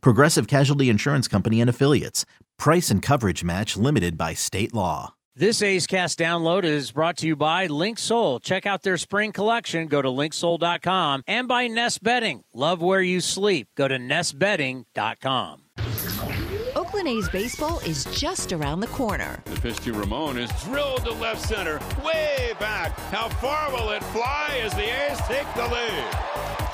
Progressive Casualty Insurance Company and Affiliates. Price and coverage match limited by state law. This A's Cast download is brought to you by Linksoul. Check out their spring collection. Go to linksoul.com and by Nest Bedding. Love where you sleep. Go to nestbedding.com. Oakland A's baseball is just around the corner. The pitch to Ramon is drilled to left center, way back. How far will it fly as the A's take the lead?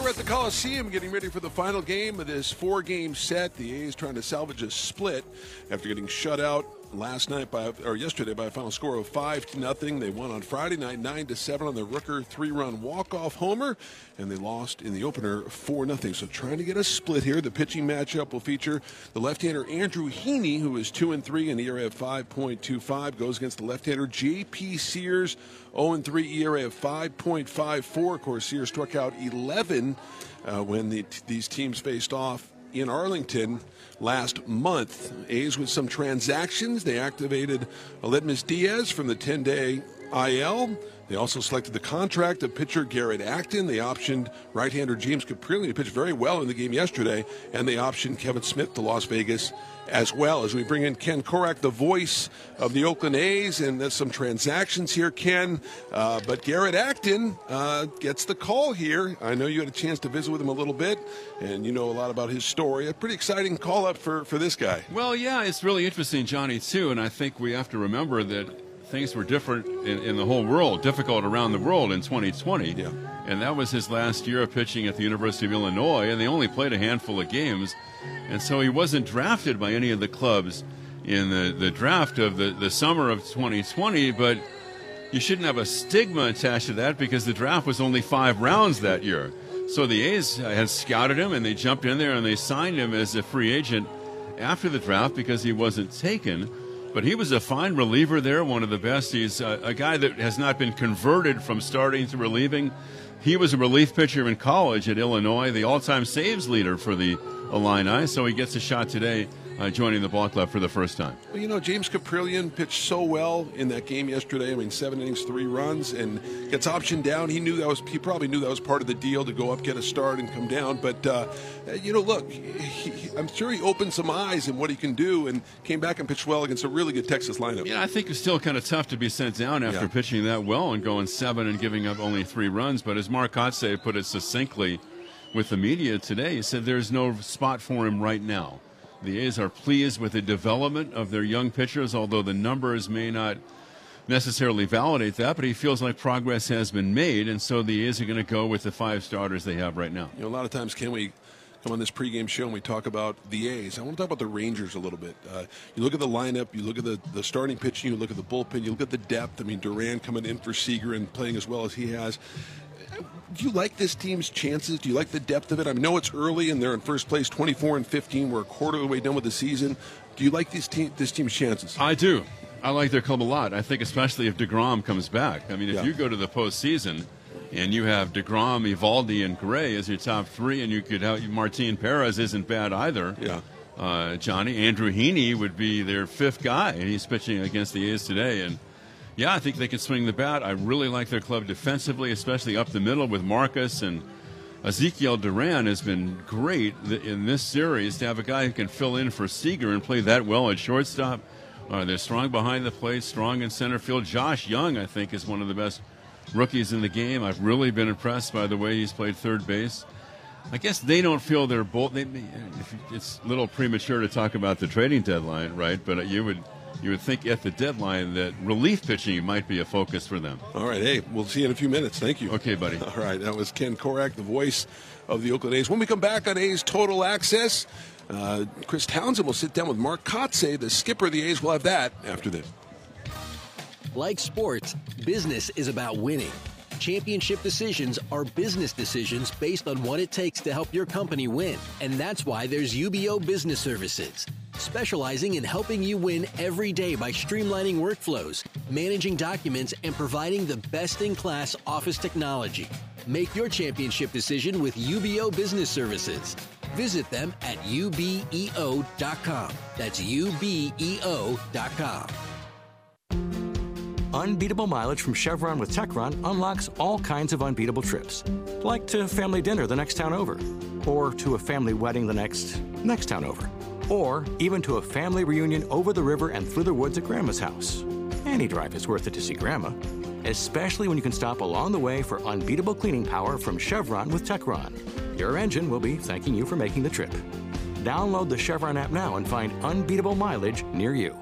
We're at the Coliseum getting ready for the final game of this four game set. The A's trying to salvage a split after getting shut out last night by or yesterday by a final score of five to nothing. They won on Friday night nine to seven on the Rooker three run walk off homer, and they lost in the opener four nothing. So trying to get a split here. The pitching matchup will feature the left-hander Andrew Heaney, who is two and three in the ERA of five point two five, goes against the left-hander J.P. Sears. 0 3 ERA of 5.54. Of course, Sears struck out 11 uh, when the, these teams faced off in Arlington last month. A's with some transactions. They activated Aledmys Diaz from the 10 day IL. They also selected the contract of pitcher Garrett Acton. They optioned right hander James Kaprielian, who pitched very well in the game yesterday, and they optioned Kevin Smith to Las Vegas as well. As we bring in Ken Korach, the voice of the Oakland A's, and there's some transactions here, Ken. Uh, but Garrett Acton uh, gets the call here. I know you had a chance to visit with him a little bit, and you know a lot about his story. A pretty exciting call up for, for this guy. Well, yeah, it's really interesting, Johnny, too, and I think we have to remember that things were different in, in, the whole world, difficult around the world in 2020. Yeah. And that was his last year of pitching at the University of Illinois, and they only played a handful of games. And so he wasn't drafted by any of the clubs in the, the draft of the, the summer of 2020, but you shouldn't have a stigma attached to that because the draft was only five rounds that year. So the A's had scouted him and they jumped in there and they signed him as a free agent after the draft because he wasn't taken. But he was a fine reliever there, one of the best. He's a, a, guy that has not been converted from starting to relieving. He was a relief pitcher in college at Illinois, the all time saves leader for the Illini, so he gets a shot today uh, joining the ball club for the first time. Well, you know, James Kaprielian pitched so well in that game yesterday. I mean, seven innings, three runs, and gets optioned down. He knew that was he probably knew that was part of the deal to go up, get a start, and come down. But uh, you know, look, he, I'm sure he opened some eyes in what he can do, and came back and pitched well against a really good Texas lineup. Yeah, I think it's still kind of tough to be sent down after Yeah. pitching that well and going seven and giving up only three runs. But as Mark Kotsay put it succinctly with the media today, he said there's no spot for him right now. The A's are pleased with the development of their young pitchers, although the numbers may not necessarily validate that, but he feels like progress has been made, and so the A's are going to go with the five starters they have right now. You know, a lot of times, can we come on this pregame show and we talk about the A's? I want to talk about the Rangers a little bit. Uh, you look at the lineup, you look at the, the starting pitching, you look at the bullpen, you look at the depth. I mean, Duran coming in for Seager and playing as well as he has. Do you like this team's chances? Do you like the depth of it? I know it's early and they're in first place, 24 and 15. We're a quarter of the way done with the season. Do you like this team, this team's chances? I do. I like their club a lot. I think especially if DeGrom comes back. I mean, if Yeah. you go to the postseason and you have DeGrom, Eovaldi, and Gray as your top three, and you could have Martin Perez isn't bad either. Yeah. Uh, Johnny Andrew Heaney would be their fifth guy, and he's pitching against the A's today. And yeah, I think they can swing the bat. I really like their club defensively, especially up the middle with Marcus and Ezekiel Duran has been great in this series to have a guy who can fill in for Seager and play that well at shortstop. Uh, they're strong behind the plate, strong in center field. Josh Jung, I think, is one of the best rookies in the game. I've really been impressed by the way he's played third base. I guess they don't feel they're both. They, it's a little premature to talk about the trading deadline, right? But you would you would think at the deadline that relief pitching might be a focus for them. All right, hey, we'll see you in a few minutes. Thank you. Okay, buddy. All right, that was Ken Korach, the voice of the Oakland A's. When we come back on A's Total Access, uh, Chris Townsend will sit down with Mark Kotsay, the skipper of the A's. We'll have that after this. Like sports, business is about winning. Championship decisions are business decisions based on what it takes to help your company win. And that's why there's UBEO Business Services, specializing in helping you win every day by streamlining workflows, managing documents, and providing the best in class office technology. Make your championship decision with UBEO Business Services. Visit them at ubeo.com. That's ubeo.com. Unbeatable mileage from Chevron with Techron unlocks all kinds of unbeatable trips, like to family dinner the next town over, or to a family wedding the next next town over, or even to a family reunion over the river and through the woods at Grandma's house. Any drive is worth it to see Grandma, especially when you can stop along the way for unbeatable cleaning power from Chevron with Techron. Your engine will be thanking you for making the trip. Download the Chevron app now and find unbeatable mileage near you.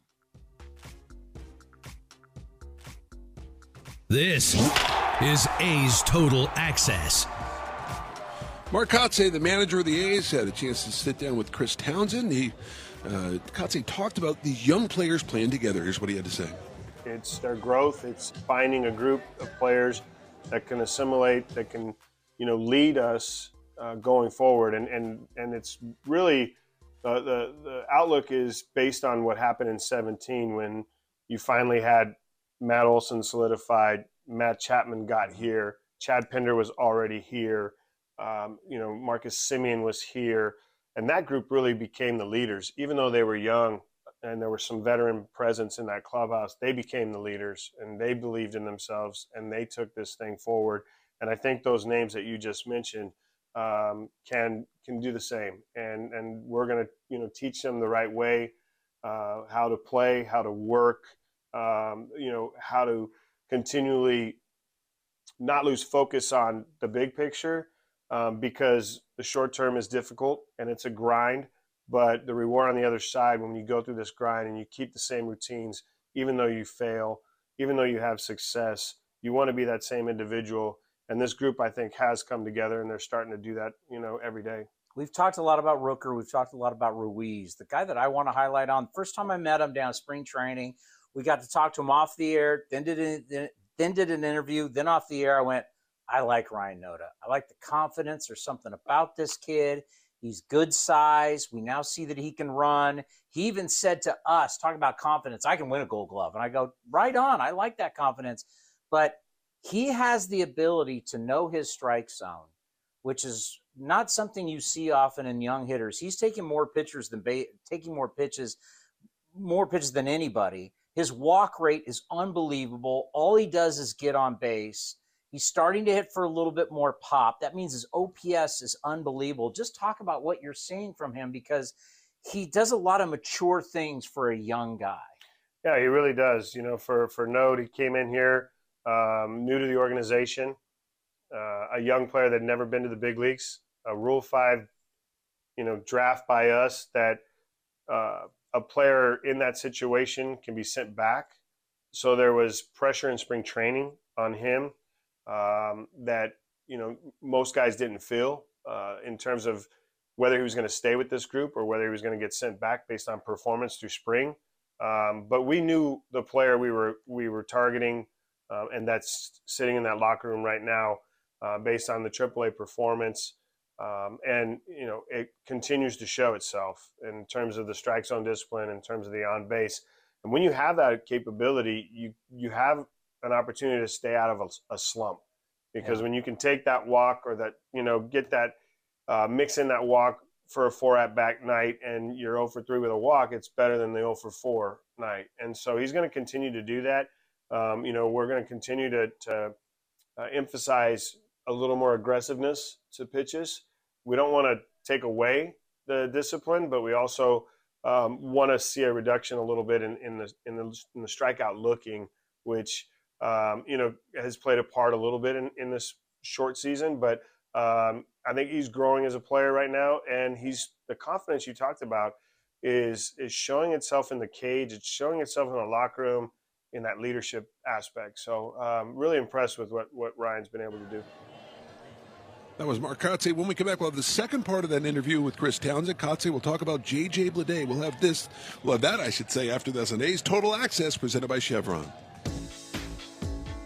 This is A's Total Access. Mark Kotsay, the manager of the A's, had a chance to sit down with Chris Townsend. He, uh, Kotsay talked about the young players playing together. Here's what he had to say. It's their growth. It's finding a group of players that can assimilate, that can, you know, lead us uh, going forward. And and and it's really uh, the the outlook is based on what happened in 17 when you finally had Matt Olson solidified. Matt Chapman got here. Chad Pinder was already here. Um, you know, Marcus Semien was here. And that group really became the leaders. Even though they were young and there was some veteran presence in that clubhouse, they became the leaders and they believed in themselves and they took this thing forward. And I think those names that you just mentioned um, can can do the same. And and we're going to you know teach them the right way, uh, how to play, how to work, um, you know, how to continually not lose focus on the big picture um, because the short term is difficult and it's a grind. But the reward on the other side, when you go through this grind and you keep the same routines, even though you fail, even though you have success, you want to be that same individual. And this group, I think, has come together and they're starting to do that, you know, every day. We've talked a lot about Rooker. We've talked a lot about Ruiz. The guy that I want to highlight on, first time I met him down spring training, we got to talk to him off the air, then did an, then did an interview, then off the air. I went, I like Ryan Noda. I like the confidence. There's something about this kid. He's good size. We now see that he can run. He even said to us, talking about confidence, I can win a gold glove. And I go, right on. I like that confidence. But he has the ability to know his strike zone, which is not something you see often in young hitters. He's taking more pitchers than ba- taking more pitches, more pitches than anybody. His walk rate is unbelievable. All he does is get on base. He's starting to hit for a little bit more pop. That means his OPS is unbelievable. Just talk about what you're seeing from him because he does a lot of mature things for a young guy. Yeah, he really does. You know, for for Noda, he came in here um, new to the organization, uh, a young player that had never been to the big leagues, a Rule Five, you know, draft by us that uh, a player in that situation can be sent back. So there was pressure in spring training on him um, that you know most guys didn't feel uh, in terms of whether he was going to stay with this group or whether he was going to get sent back based on performance through spring. Um, but we knew the player we were we were targeting, uh, and that's sitting in that locker room right now, uh, based on the AAA performance. Um, and you know it continues to show itself in terms of the strike zone discipline, in terms of the on base. And when you have that capability, you you have an opportunity to stay out of a, a slump because yeah. when you can take that walk or that you know get that uh, mix in that walk for a four at back night and you're 0 for 3 with a walk, it's better than the 0 for 4 night. And so he's going to continue to do that. Um, you know, we're going to continue to, to uh, emphasize a little more aggressiveness to pitches. We don't want to take away the discipline, but we also um, want to see a reduction a little bit in, in, the, in, the, in the strikeout looking, which um, you know has played a part a little bit in, in this short season. But um, I think he's growing as a player right now, and he's the confidence you talked about is is showing itself in the cage. It's showing itself in the locker room in that leadership aspect. So um, really impressed with what what Ryan's been able to do. That was Mark Kotsay. When we come back, we'll have the second part of that interview with Chris Townsend. Kotsay will talk about J.J. Bleday. We'll have this, well, that I should say, after this on A's Total Access presented by Chevron.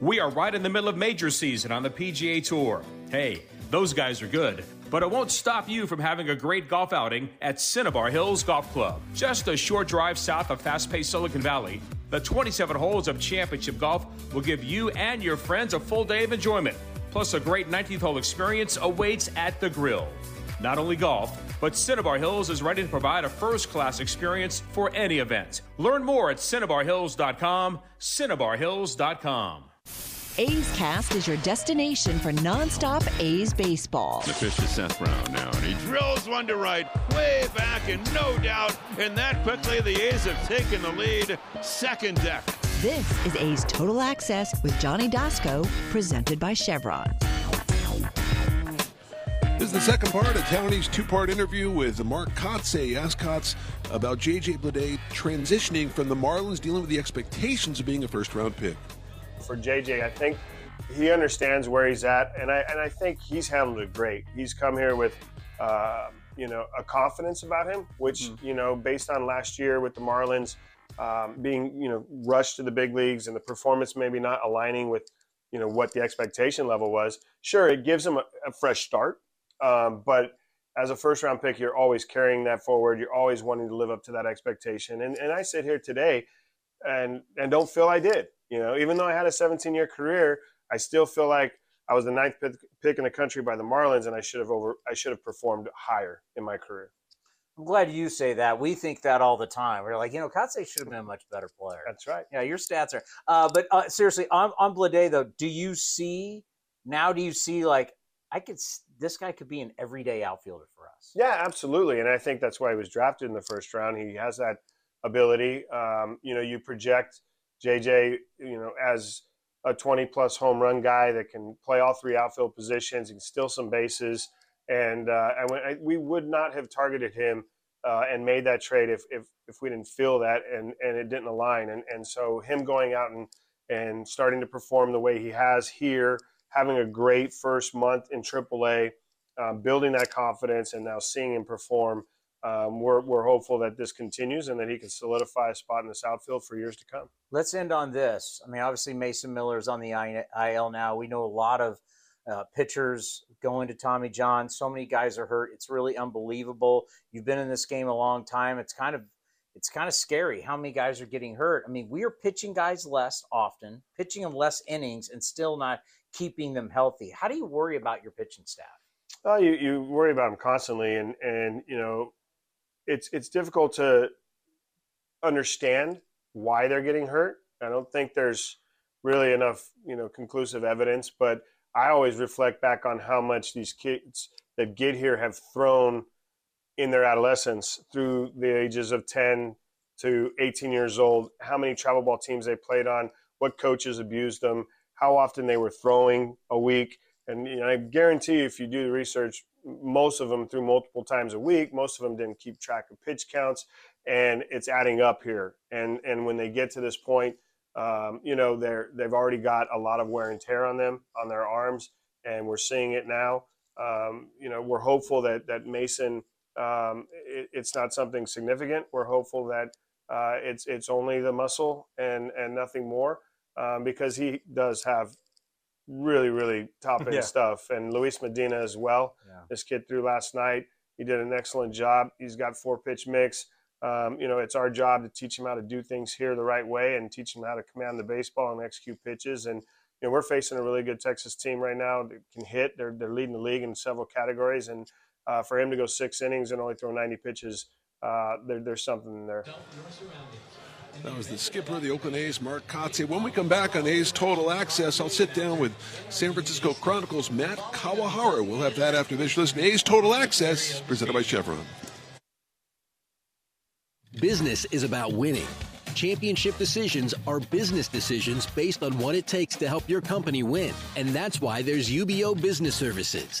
We are right in the middle of major season on the PGA Tour. Hey, those guys are good, but it won't stop you from having a great golf outing at Cinnabar Hills Golf Club. Just a short drive south of fast paced Silicon Valley, the 27 holes of championship golf will give you and your friends a full day of enjoyment. Plus, a great 19th hole experience awaits at the grill. Not only golf, but Cinnabar Hills is ready to provide a first class experience for any event. Learn more at cinnabarhills.com, cinnabarhills.com. A's Cast is your destination for nonstop A's baseball. The pitch to Seth Brown now, and he drills one to right, way back, and no doubt. And that quickly, the A's have taken the lead. Second deck. This is A's Total Access with Johnny Doskow, presented by Chevron. This is the second part of Townie's two-part interview with Mark Kotsay. Ask Kotz about J.J. Bleday transitioning from the Marlins, dealing with the expectations of being a first-round pick. For JJ, I think he understands where he's at, and I and I think he's handled it great. He's come here with, uh, you know, a confidence about him, which mm-hmm. you know, based on last year with the Marlins um, being you know rushed to the big leagues and the performance maybe not aligning with you know what the expectation level was. Sure, it gives him a, a fresh start, um, but as a first round pick, you're always carrying that forward. You're always wanting to live up to that expectation. And, and I sit here today and, and don't feel I did. You know, even though I had a 17 year career, I still feel like I was the ninth pick in the country by the Marlins, and I should have over I should have performed higher in my career. I'm glad you say that. We think that all the time. We're like, you know, Kotsay should have been a much better player. That's right. Yeah, your stats are. Uh, but uh, seriously, on on Bleday though, do you see now? Do you see like I could this guy could be an everyday outfielder for us? Yeah, absolutely. And I think that's why he was drafted in the first round. He has that ability. Um, you know, you project JJ, you know, as a 20 plus home run guy that can play all three outfield positions, can steal some bases. And uh, I went, I, we would not have targeted him uh, and made that trade if, if, if we didn't feel that and, and it didn't align. And, and so him going out and, and starting to perform the way he has here, having a great first month in AAA, um, building that confidence, and now seeing him perform – um, we're, we're hopeful that this continues and that he can solidify a spot in this outfield for years to come. Let's end on this. I mean, obviously, Mason Miller is on the IL now. We know a lot of uh, pitchers going to Tommy John. So many guys are hurt. It's really unbelievable. You've been in this game a long time. It's kind of it's kind of scary how many guys are getting hurt. I mean, we are pitching guys less often, pitching them less innings, and still not keeping them healthy. How do you worry about your pitching staff? Well, you, you worry about them constantly, and and you know it's it's difficult to understand why they're getting hurt. I don't think there's really enough, you know, conclusive evidence, but I always reflect back on how much these kids that get here have thrown in their adolescence through the ages of 10 to 18 years old, how many travel ball teams they played on, what coaches abused them, how often they were throwing a week. And you know, I guarantee if you do the research, most of them through multiple times a week. Most of them didn't keep track of pitch counts, and it's adding up here. And and when they get to this point, um, you know, they're they've already got a lot of wear and tear on them on their arms, and we're seeing it now. Um, you know, we're hopeful that that Mason, um, it, it's not something significant. We're hopeful that uh, it's it's only the muscle and and nothing more, um, because he does have really really top end Yeah. stuff, and Luis Medina as well. Yeah. This kid threw last night. He did an excellent job. He's got four pitch mix. Um, you know, it's our job to teach him how to do things here the right way and teach him how to command the baseball and execute pitches. And you know, we're facing a really good Texas team right now that can hit. They're they're leading the league in several categories, and uh, for him to go six innings and only throw 90 pitches, uh, there, there's something there. That was the skipper of the Oakland A's, Mark Kotsay. When we come back on A's Total Access, I'll sit down with San Francisco Chronicles Matt Kawahara. We'll have that after this. Listen A's Total Access, presented by Chevron. Business is about winning. Championship decisions are business decisions based on what it takes to help your company win. And that's why there's UBEO Business Services,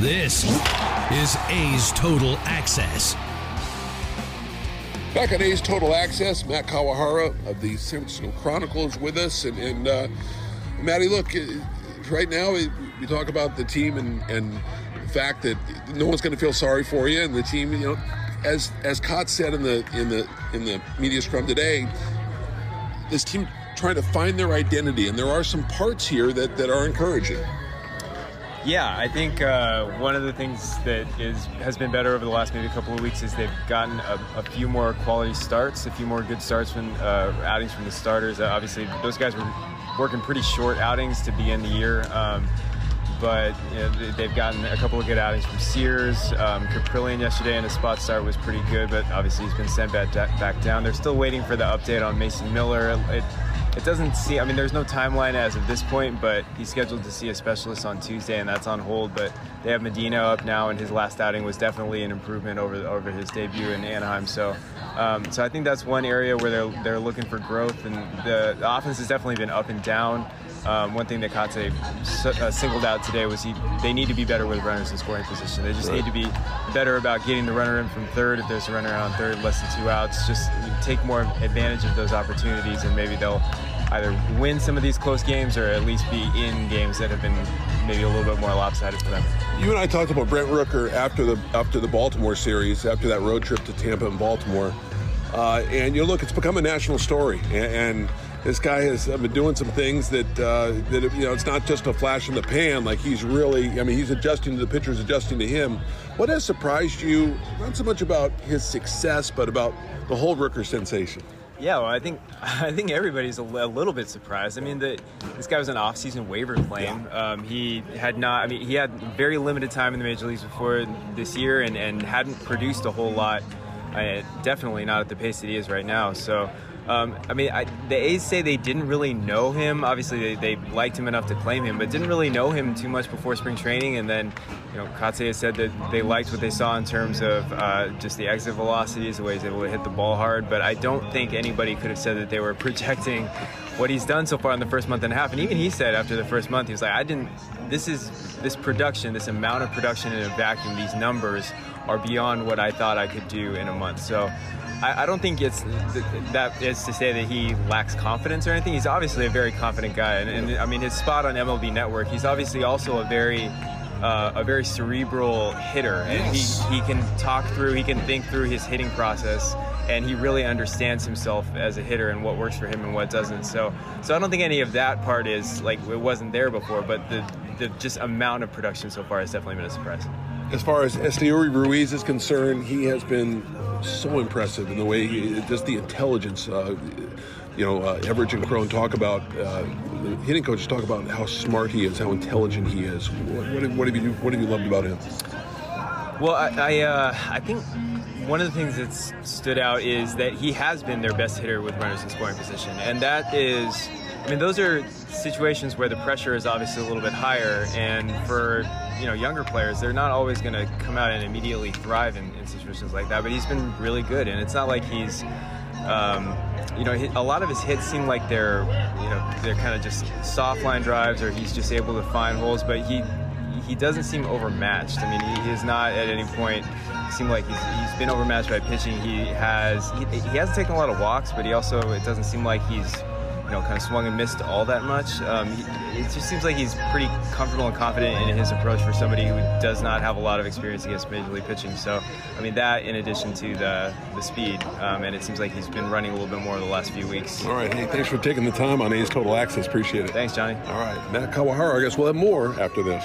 This is A's Total Access. Back on A's Total Access, Matt Kawahara of the San Francisco Chronicles with us. And, and uh, look, right now we talk about the team and, and the fact that no one's going to feel sorry for you. And the team, you know, as as Cott said in the in the in the media scrum today, this team trying to find their identity. And there are some parts here that, that are encouraging. Yeah, I think uh, one of the things that is has been better over the last maybe a couple of weeks is they've gotten a, a few more quality starts, a few more good starts from uh, outings from the starters. Uh, obviously, those guys were working pretty short outings to begin the year. Um, but you know, they- they've gotten a couple of good outings from Sears. Um, Kaprielian yesterday in a spot start was pretty good, but obviously he's been sent back, back down. They're still waiting for the update on Mason Miller. It, it doesn't see, I mean, there's no timeline as of this point, but he's scheduled to see a specialist on Tuesday, and that's on hold. But they have Medina up now, and his last outing was definitely an improvement over over his debut in Anaheim. So, um, so I think that's one area where they're they're looking for growth, and the, the offense has definitely been up and down. Um, one thing that Kate uh, singled out today was he, they need to be better with runners in scoring position. They just Right. need to be better about getting the runner in from third if there's a runner on third, less than two outs. Just take more advantage of those opportunities, and maybe they'll either win some of these close games or at least be in games that have been maybe a little bit more lopsided for them. You and I talked about Brent Rooker after the after the Baltimore series, after that road trip to Tampa and Baltimore, uh, and you look, it's become a national story, and, and this guy has uh, been doing some things that uh, that you know it's not just a flash in the pan. Like he's really, I mean, he's adjusting to the pitchers, adjusting to him. What has surprised you? Not so much about his success, but about the whole Rooker sensation. Yeah, well, I think I think everybody's a, a little bit surprised. I mean, the, this guy was an off-season waiver claim. Um, he had not. I mean, he had very limited time in the major leagues before this year, and, and hadn't produced a whole lot. Uh, definitely not at the pace that he is right now. So. Um, I mean, I, the A's say they didn't really know him. Obviously, they, they liked him enough to claim him, but didn't really know him too much before spring training. And then, you know, Kotsay has said that they liked what they saw in terms of uh, just the exit velocities, the way he's able to hit the ball hard. But I don't think anybody could have said that they were projecting what he's done so far in the first month and a half. And even he said after the first month, he was like, I didn't, this is, this production, this amount of production in a vacuum, these numbers are beyond what I thought I could do in a month. So, I, I don't think it's that is to say that he lacks confidence or anything. He's obviously a very confident guy, and, and I mean his spot on MLB Network. He's obviously also a very uh, a very cerebral hitter, and Yes. he, he can talk through, he can think through his hitting process, and he really understands himself as a hitter and what works for him and what doesn't. So, so I don't think any of that part is like it wasn't there before, but the the just amount of production so far has definitely been a surprise. As far as Esteury Ruiz is concerned, he has been so impressive in the way he just the intelligence. Uh, you know, uh, Everidge and Crone talk about uh, the hitting coaches talk about how smart he is, how intelligent he is. What, what, what have you what have you loved about him? Well, I I, uh, I think one of the things that's stood out is that he has been their best hitter with runners in scoring position, and that is, I mean, those are situations where the pressure is obviously a little bit higher, and for you know younger players, they're not always going to come out and immediately thrive in, in situations like that. But he's been really good, and it's not like he's. Um, you know, a lot of his hits seem like they're, you know, they're kind of just soft line drives, or he's just able to find holes. But he, he doesn't seem overmatched. I mean, he, has not at any point seemed like he's, he's been overmatched by pitching. He has he, he hasn't taken a lot of walks, but he also it doesn't seem like he's you know kind of swung and missed all that much. Um, he, it just seems like he's pretty comfortable and confident in his approach for somebody who does not have a lot of experience against major league pitching. So I mean that in addition to the the speed, um, and it seems like he's been running a little bit more the last few weeks. All right, hey, thanks for taking the time on A's Total Access. Appreciate it. Thanks, Johnny. All right, Matt Kawahara. I guess we'll have more after this.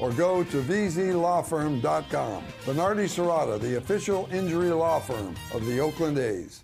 or go to vzlawfirm.com. Venardi Zurada, the official injury law firm of the Oakland A's.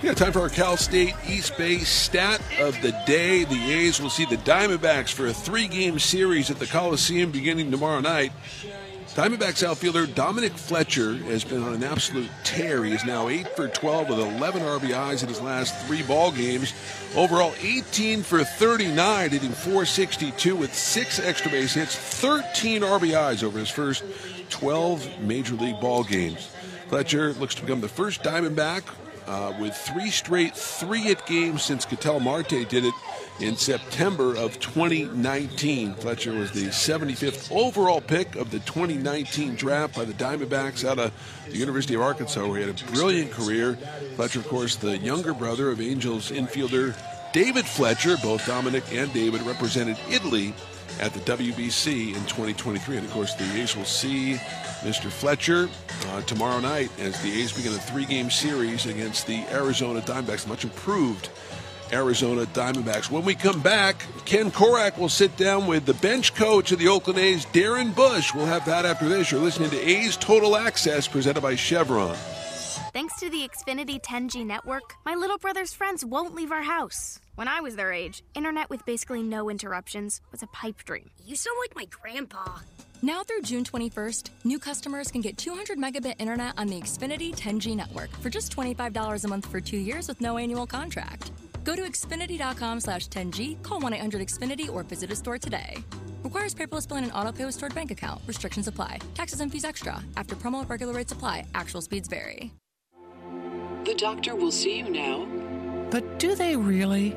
Yeah, time for our Cal State East Bay stat of the day. The A's will see the Diamondbacks for a three game series at the Coliseum beginning tomorrow night. Diamondbacks outfielder Dominic Fletcher has been on an absolute tear. He is now 8 for 12 with 11 RBIs in his last three ball games. Overall, 18 for 39, hitting 462 with six extra base hits, 13 RBIs over his first 12 major league ball games. Fletcher looks to become the first Diamondback uh, with three straight three-hit games since Ketel Marte did it in September of 2019. Fletcher was the 75th overall pick of the 2019 draft by the Diamondbacks out of the University of Arkansas, where he had a brilliant career. Fletcher, of course, the younger brother of Angels infielder David Fletcher. Both Dominic and David represented Italy at the WBC in 2023. And of course, the A's will see Mr. Fletcher uh, tomorrow night as the A's begin a three game series against the Arizona Diamondbacks, much improved Arizona Diamondbacks. When we come back, Ken Korach will sit down with the bench coach of the Oakland A's, Darren Bush. We'll have that after this. You're listening to A's Total Access presented by Chevron. Thanks to the Xfinity 10G network, my little brother's friends won't leave our house. When I was their age, internet with basically no interruptions was a pipe dream. You sound like my grandpa. Now through June 21st, new customers can get 200 megabit internet on the Xfinity 10G network for just $25 a month for two years with no annual contract. Go to Xfinity.com slash 10G, call 1 800 Xfinity, or visit a store today. Requires paperless billing and auto pay with stored bank account. Restrictions apply. Taxes and fees extra. After promo, regular rates apply. Actual speeds vary. The doctor will see you now. But do they really?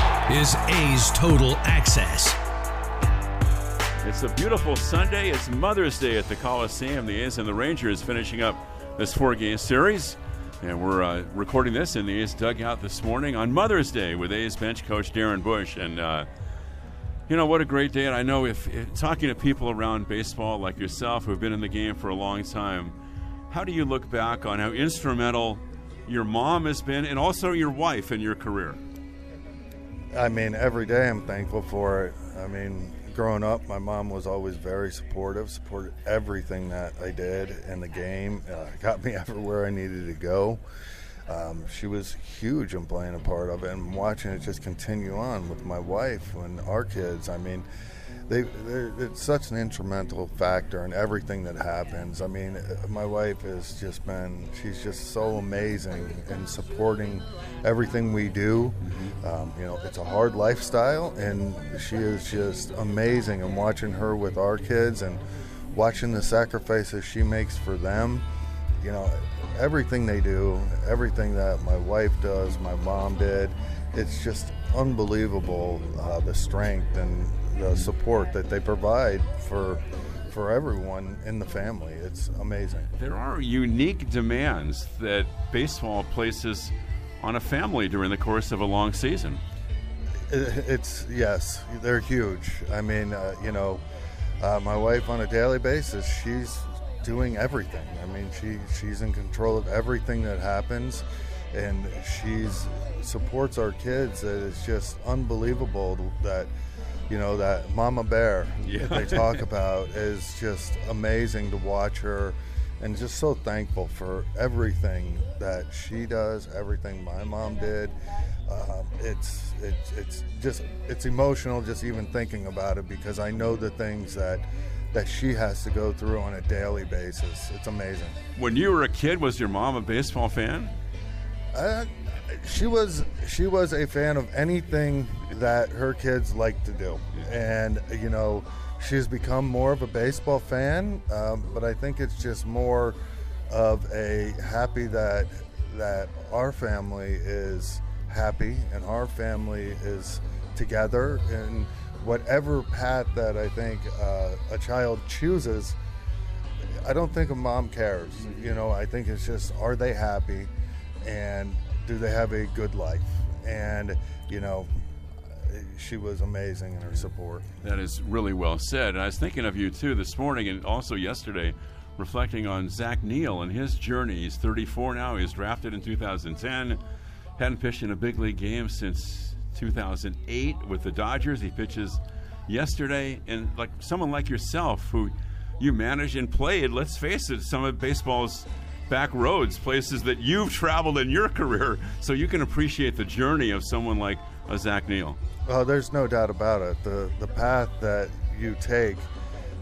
is A's Total Access. It's a beautiful Sunday. It's Mother's Day at the Coliseum. The A's and the Rangers finishing up this four game series. And we're uh, recording this in the A's dugout this morning on Mother's Day with A's bench coach Darren Bush. And, uh, you know, what a great day. And I know if, if talking to people around baseball like yourself who have been in the game for a long time, how do you look back on how instrumental your mom has been and also your wife in your career? I mean, every day I'm thankful for it. I mean, growing up, my mom was always very supportive, supported everything that I did in the game, uh, got me everywhere I needed to go. Um, she was huge in playing a part of it and watching it just continue on with my wife and our kids. I mean, they, it's such an instrumental factor in everything that happens. I mean, my wife has just been, she's just so amazing in supporting everything we do. Um, you know, it's a hard lifestyle, and she is just amazing. And watching her with our kids and watching the sacrifices she makes for them, you know, everything they do, everything that my wife does, my mom did, it's just unbelievable uh, the strength and the support that they provide for for everyone in the family. It's amazing. There are unique demands that baseball places on a family during the course of a long season. It's yes, they're huge. I mean, uh, you know, uh, my wife on a daily basis, she's doing everything. I mean, she she's in control of everything that happens, and she's supports our kids. It's just unbelievable that you know that mama bear yeah. that they talk about is just amazing to watch her and just so thankful for everything that she does everything my mom did um, it's it's it's just it's emotional just even thinking about it because I know the things that that she has to go through on a daily basis. It's amazing. When you were a kid, was your mom a baseball fan? Uh, she was she was a fan of anything that her kids like to do, and you know she's become more of a baseball fan. Um, but I think it's just more of a happy that that our family is happy and our family is together and whatever path that I think uh, a child chooses. I don't think a mom cares. You know, I think it's just are they happy, and do they have a good life? And, you know, she was amazing in her support. That is really well said. And I was thinking of you too this morning and also yesterday, reflecting on Zach Neal and his journey. He's 34 now. He was drafted in 2010. Hadn't pitched in a big league game since 2008 with the Dodgers. He pitches yesterday, and like someone like yourself who you managed and played. Let's face it, some of baseball's back roads, places that you've traveled in your career, so you can appreciate the journey of someone like a Zach Neal. Well, there's no doubt about it. The the path that you take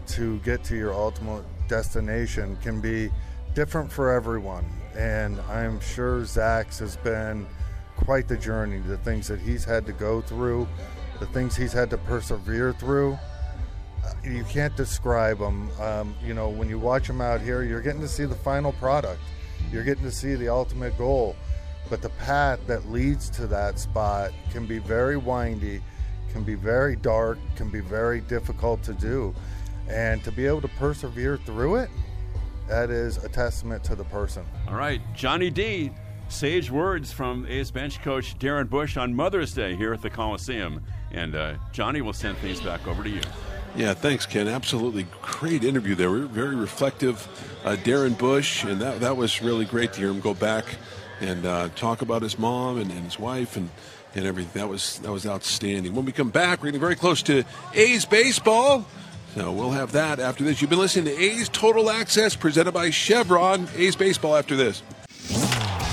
to get to your ultimate destination can be different for everyone, and I'm sure Zach's has been quite the journey. The things that he's had to go through, the things he's had to persevere through you can't describe them. Um, you know, when you watch them out here, you're getting to see the final product. You're getting to see the ultimate goal. But the path that leads to that spot can be very windy, can be very dark, can be very difficult to do. And to be able to persevere through it, that is a testament to the person. All right, Johnny D sage words from A's bench coach Darren Bush on Mother's Day here at the Coliseum. And uh, Johnny will send things back over to you. Yeah, thanks, Ken. Absolutely great interview there. Very reflective, uh, Darren Bush, and that that was really great to hear him go back and uh, talk about his mom and, and his wife and and everything. That was that was outstanding. When we come back, we're getting very close to A's baseball. So we'll have that after this. You've been listening to A's Total Access presented by Chevron. A's baseball after this.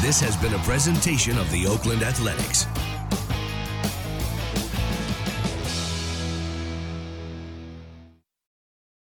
This has been a presentation of the Oakland Athletics.